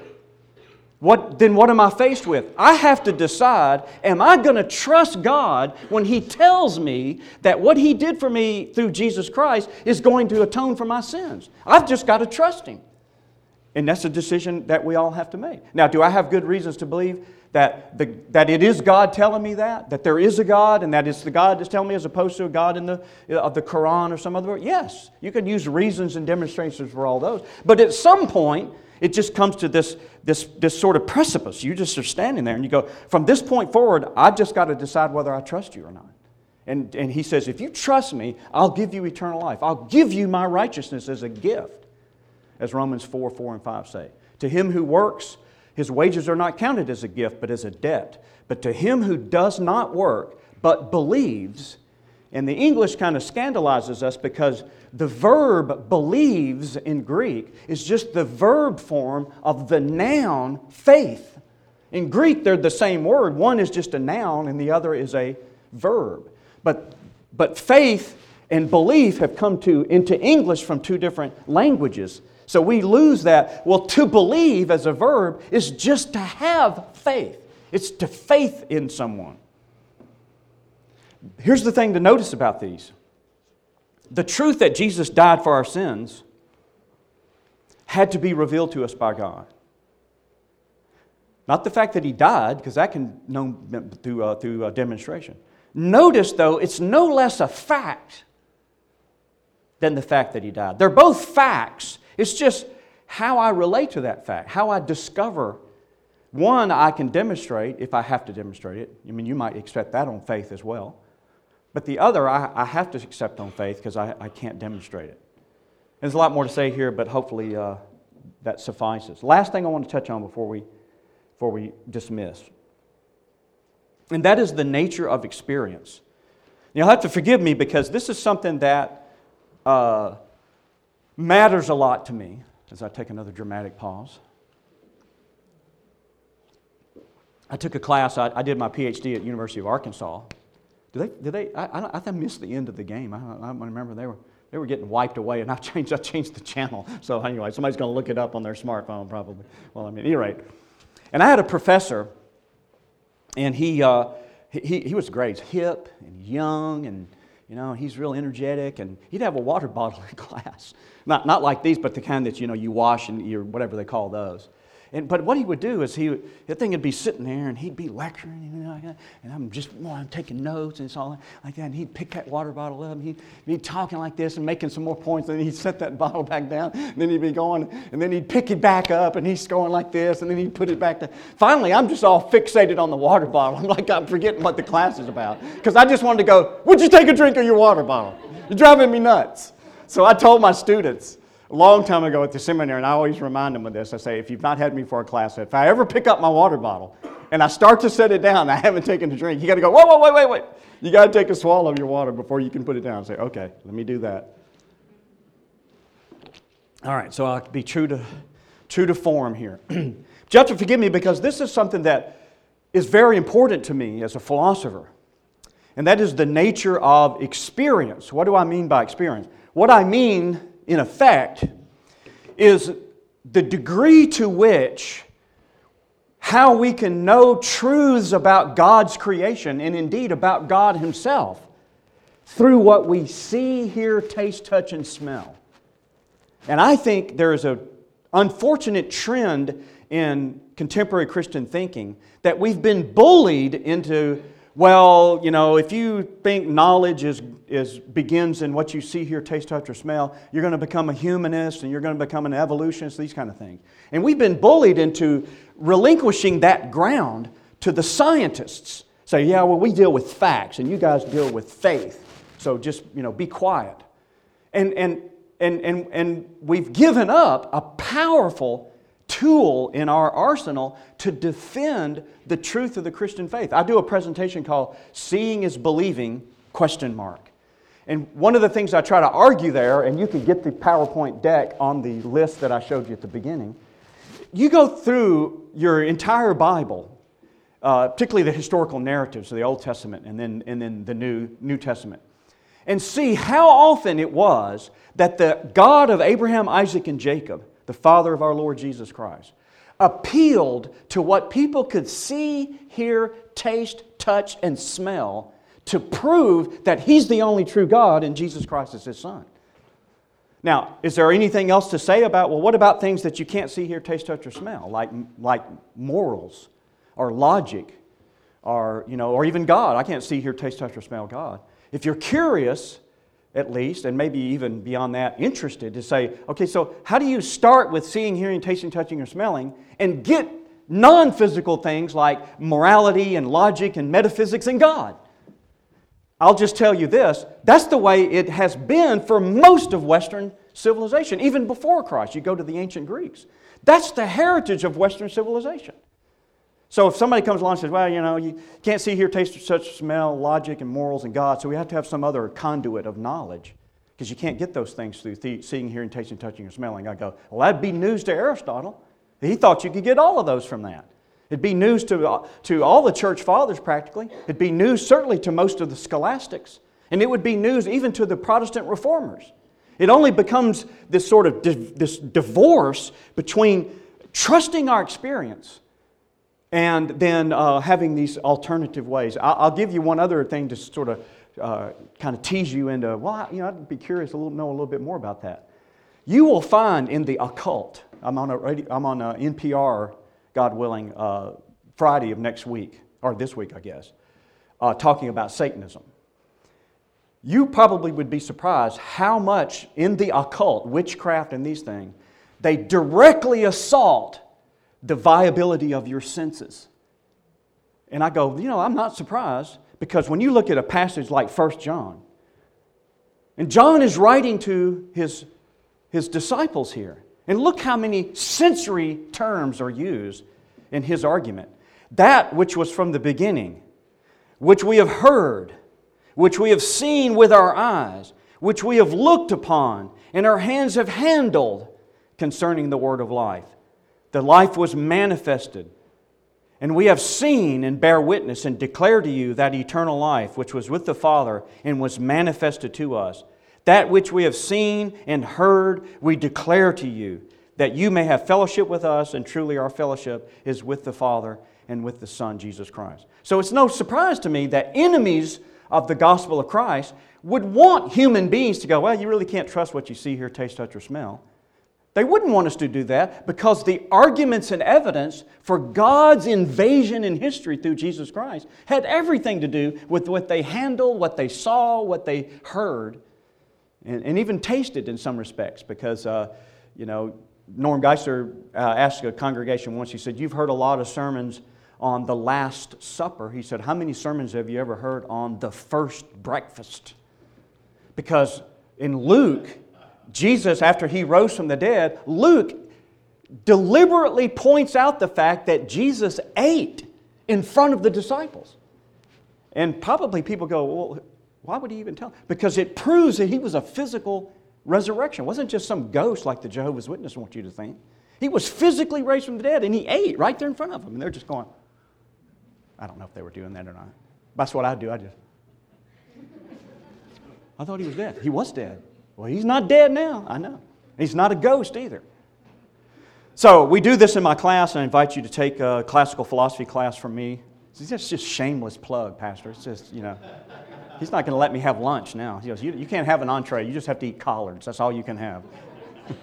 What, then what am I faced with? I have to decide am I going to trust God when He tells me that what He did for me through Jesus Christ is going to atone for my sins? I've just got to trust Him. And that's a decision that we all have to make. Now, do I have good reasons to believe that, the, that it is God telling me that? That there is a God and that it's the God that's telling me as opposed to a God in the, of the Quran or some other word? Yes, you can use reasons and demonstrations for all those. But at some point, it just comes to this, this, this sort of precipice. You just are standing there and you go, from this point forward, I've just got to decide whether I trust you or not. And, and he says, if you trust me, I'll give you eternal life. I'll give you my righteousness as a gift, as Romans 4 4 and 5 say. To him who works, his wages are not counted as a gift, but as a debt. But to him who does not work, but believes, and the English kind of scandalizes us because the verb believes in Greek is just the verb form of the noun faith. In Greek, they're the same word. One is just a noun and the other is a verb. But, but faith and belief have come to, into English from two different languages. So we lose that. Well, to believe as a verb is just to have faith, it's to faith in someone. Here's the thing to notice about these the truth that Jesus died for our sins had to be revealed to us by God. Not the fact that he died, because that can known through, uh, through uh, demonstration. Notice, though, it's no less a fact than the fact that he died. They're both facts. It's just how I relate to that fact, how I discover. One, I can demonstrate if I have to demonstrate it. I mean, you might expect that on faith as well. But the other, I, I have to accept on faith because I, I can't demonstrate it. There's a lot more to say here, but hopefully uh, that suffices. Last thing I want to touch on before we, before we dismiss, and that is the nature of experience. You'll have to forgive me because this is something that uh, matters a lot to me, as I take another dramatic pause. I took a class, I, I did my PhD at University of Arkansas. Did they, did they, I, I, I missed the end of the game. I, I remember they were, they were getting wiped away, and I *laughs* changed, I changed the channel. So anyway, somebody's going to look it up on their smartphone probably. Well, I mean, at any rate. And I had a professor, and he, uh, he, he was great. Hip and young, and you know, he's real energetic, and he'd have a water *laughs* bottle in class. Not, not like these, but the kind that, you know, you wash and you whatever they call those. And, but what he would do is he, the thing would be sitting there and he'd be lecturing, you know, and I'm just, well, I'm taking notes and it's all like that. And he'd pick that water bottle up and he'd be talking like this and making some more points. And he'd set that *laughs* bottle back down. And then he'd be going, and then he'd pick it back up and he's going like this. And then he'd put it back down. Finally, I'm just all fixated on the water bottle. *laughs* I'm like, I'm forgetting what the class is about. Because I just wanted to go, would you take a drink of your water bottle? You're driving me nuts. So I told my students, a long time ago at the seminary, and I always remind them of this. I say, if you've not had me for a class, if I ever pick up my water bottle and I start to set it down, I haven't taken a drink, you got to go, whoa, whoa, wait, wait, wait. You got to take a swallow of your water before you can put it down. Say, okay, let me do that. All right, so I'll be true to, true to form here. *clears throat* to forgive me because this is something that is very important to me as a philosopher, and that is the nature of experience. What do I mean by experience? What I mean in effect, is the degree to which how we can know truths about God's creation and indeed about God Himself through what we see, hear, taste, touch, and smell. And I think there is an unfortunate trend in contemporary Christian thinking that we've been bullied into well, you know, if you think knowledge is, is, begins in what you see, hear, taste, touch, or smell, you're going to become a humanist and you're going to become an evolutionist, these kind of things. And we've been bullied into relinquishing that ground to the scientists. Say, yeah, well, we deal with facts and you guys deal with faith. So just, you know, be quiet. And, and, and, and, and we've given up a powerful tool in our arsenal to defend the truth of the Christian faith. I do a presentation called Seeing is Believing question mark. And one of the things I try to argue there, and you can get the PowerPoint deck on the list that I showed you at the beginning, you go through your entire Bible, uh, particularly the historical narratives of the Old Testament and then, and then the New, New Testament, and see how often it was that the God of Abraham, Isaac, and Jacob the Father of our Lord Jesus Christ, appealed to what people could see, hear, taste, touch, and smell to prove that He's the only true God and Jesus Christ is His Son. Now, is there anything else to say about, well, what about things that you can't see, hear, taste, touch, or smell, like, like morals or logic or, you know, or even God? I can't see, hear, taste, touch, or smell God. If you're curious, at least, and maybe even beyond that, interested to say, okay, so how do you start with seeing, hearing, tasting, touching, or smelling and get non physical things like morality and logic and metaphysics and God? I'll just tell you this that's the way it has been for most of Western civilization, even before Christ. You go to the ancient Greeks. That's the heritage of Western civilization. So if somebody comes along and says, well, you know, you can't see, hear, taste, touch, smell, logic, and morals and God, so we have to have some other conduit of knowledge because you can't get those things through th- seeing, hearing, tasting, touching, and smelling. I go, well, that'd be news to Aristotle. He thought you could get all of those from that. It'd be news to, uh, to all the church fathers practically. It'd be news certainly to most of the scholastics. And it would be news even to the Protestant reformers. It only becomes this sort of di- this divorce between trusting our experience and then uh, having these alternative ways. I'll, I'll, give you one other thing to sort of uh, kind of tease you into, well, you know, I'd be curious to know a little bit more about that. You will find in the occult, I'm on, a radio, I'm on a NPR, God willing, uh, Friday of next week, or this week, I guess, uh, talking about Satanism. You probably would be surprised how much in the occult, witchcraft and these things, they directly assault the viability of your senses. And I go, you know, I'm not surprised because when you look at a passage like 1 John, and John is writing to his, his disciples here, and look how many sensory terms are used in his argument. That which was from the beginning, which we have heard, which we have seen with our eyes, which we have looked upon, and our hands have handled concerning the word of life. The life was manifested, and we have seen and bear witness and declare to you that eternal life which was with the Father and was manifested to us. That which we have seen and heard, we declare to you, that you may have fellowship with us, and truly our fellowship is with the Father and with the Son, Jesus Christ. So it's no surprise to me that enemies of the gospel of Christ would want human beings to go, well, you really can't trust what you see, hear, taste, touch, or smell. They wouldn't want us to do that because the arguments and evidence for God's invasion in history through Jesus Christ had everything to do with what they handled, what they saw, what they heard, and, and even tasted in some respects. Because, uh, you know, Norm Geisler uh, asked a congregation once, he said, You've heard a lot of sermons on the Last Supper. He said, How many sermons have you ever heard on the first breakfast? Because in Luke, Jesus, after he rose from the dead, Luke deliberately points out the fact that Jesus ate in front of the disciples. And probably people go, well, why would he even tell? Because it proves that he was a physical resurrection. It wasn't just some ghost like the Jehovah's Witness want you to think. He was physically raised from the dead and he ate right there in front of them. And they're just going, I don't know if they were doing that or not. That's what I do. I just, I thought he was dead. He was dead. Well, he's not dead now. I know. He's not a ghost either. So we do this in my class, and I invite you to take a classical philosophy class from me. It's just shameless plug, Pastor. It's just, you know, he's not going to let me have lunch now. He goes, you, you can't have an entree. You just have to eat collards. That's all you can have. *laughs*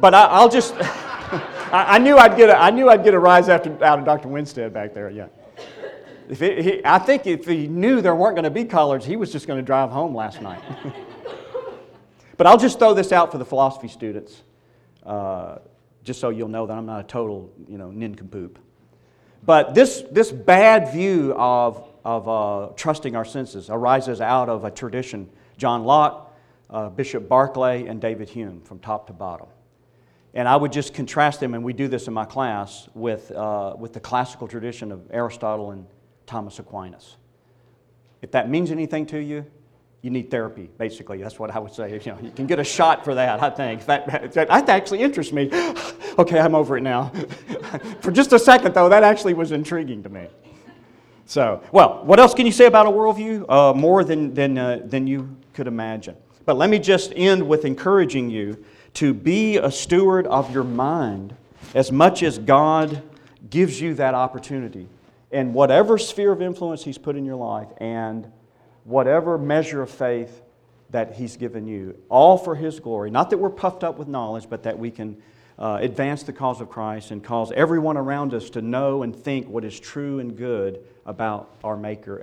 but I, will just, *laughs* I, I, knew I'd get a, I knew I'd get a rise after, out of Dr. Winstead back there, yeah. If it, he, I think if he knew there weren't going to be collards, he was just going to drive home last night. *laughs* but I'll just throw this out for the philosophy students, uh, just so you'll know that I'm not a total, you know, nincompoop. But this, this bad view of, of uh, trusting our senses arises out of a tradition. John Locke, uh, Bishop Berkeley, and David Hume from top to bottom. And I would just contrast them, and we do this in my class, with, uh, with the classical tradition of Aristotle and Thomas Aquinas. If that means anything to you, you need therapy, basically. That's what I would say. You, know, you can get a shot for that, I think. That, that, that actually interests me. *sighs* okay, I'm over it now. *laughs* for just a second, though, that actually was intriguing to me. So, well, what else can you say about a worldview? Uh, more than, than, uh, than you could imagine. But let me just end with encouraging you to be a steward of your mind as much as God gives you that opportunity in whatever sphere of influence He's put in your life and whatever measure of faith that He's given you, all for His glory. Not that we're puffed up with knowledge, but that we can uh, advance the cause of Christ and cause everyone around us to know and think what is true and good about our Maker.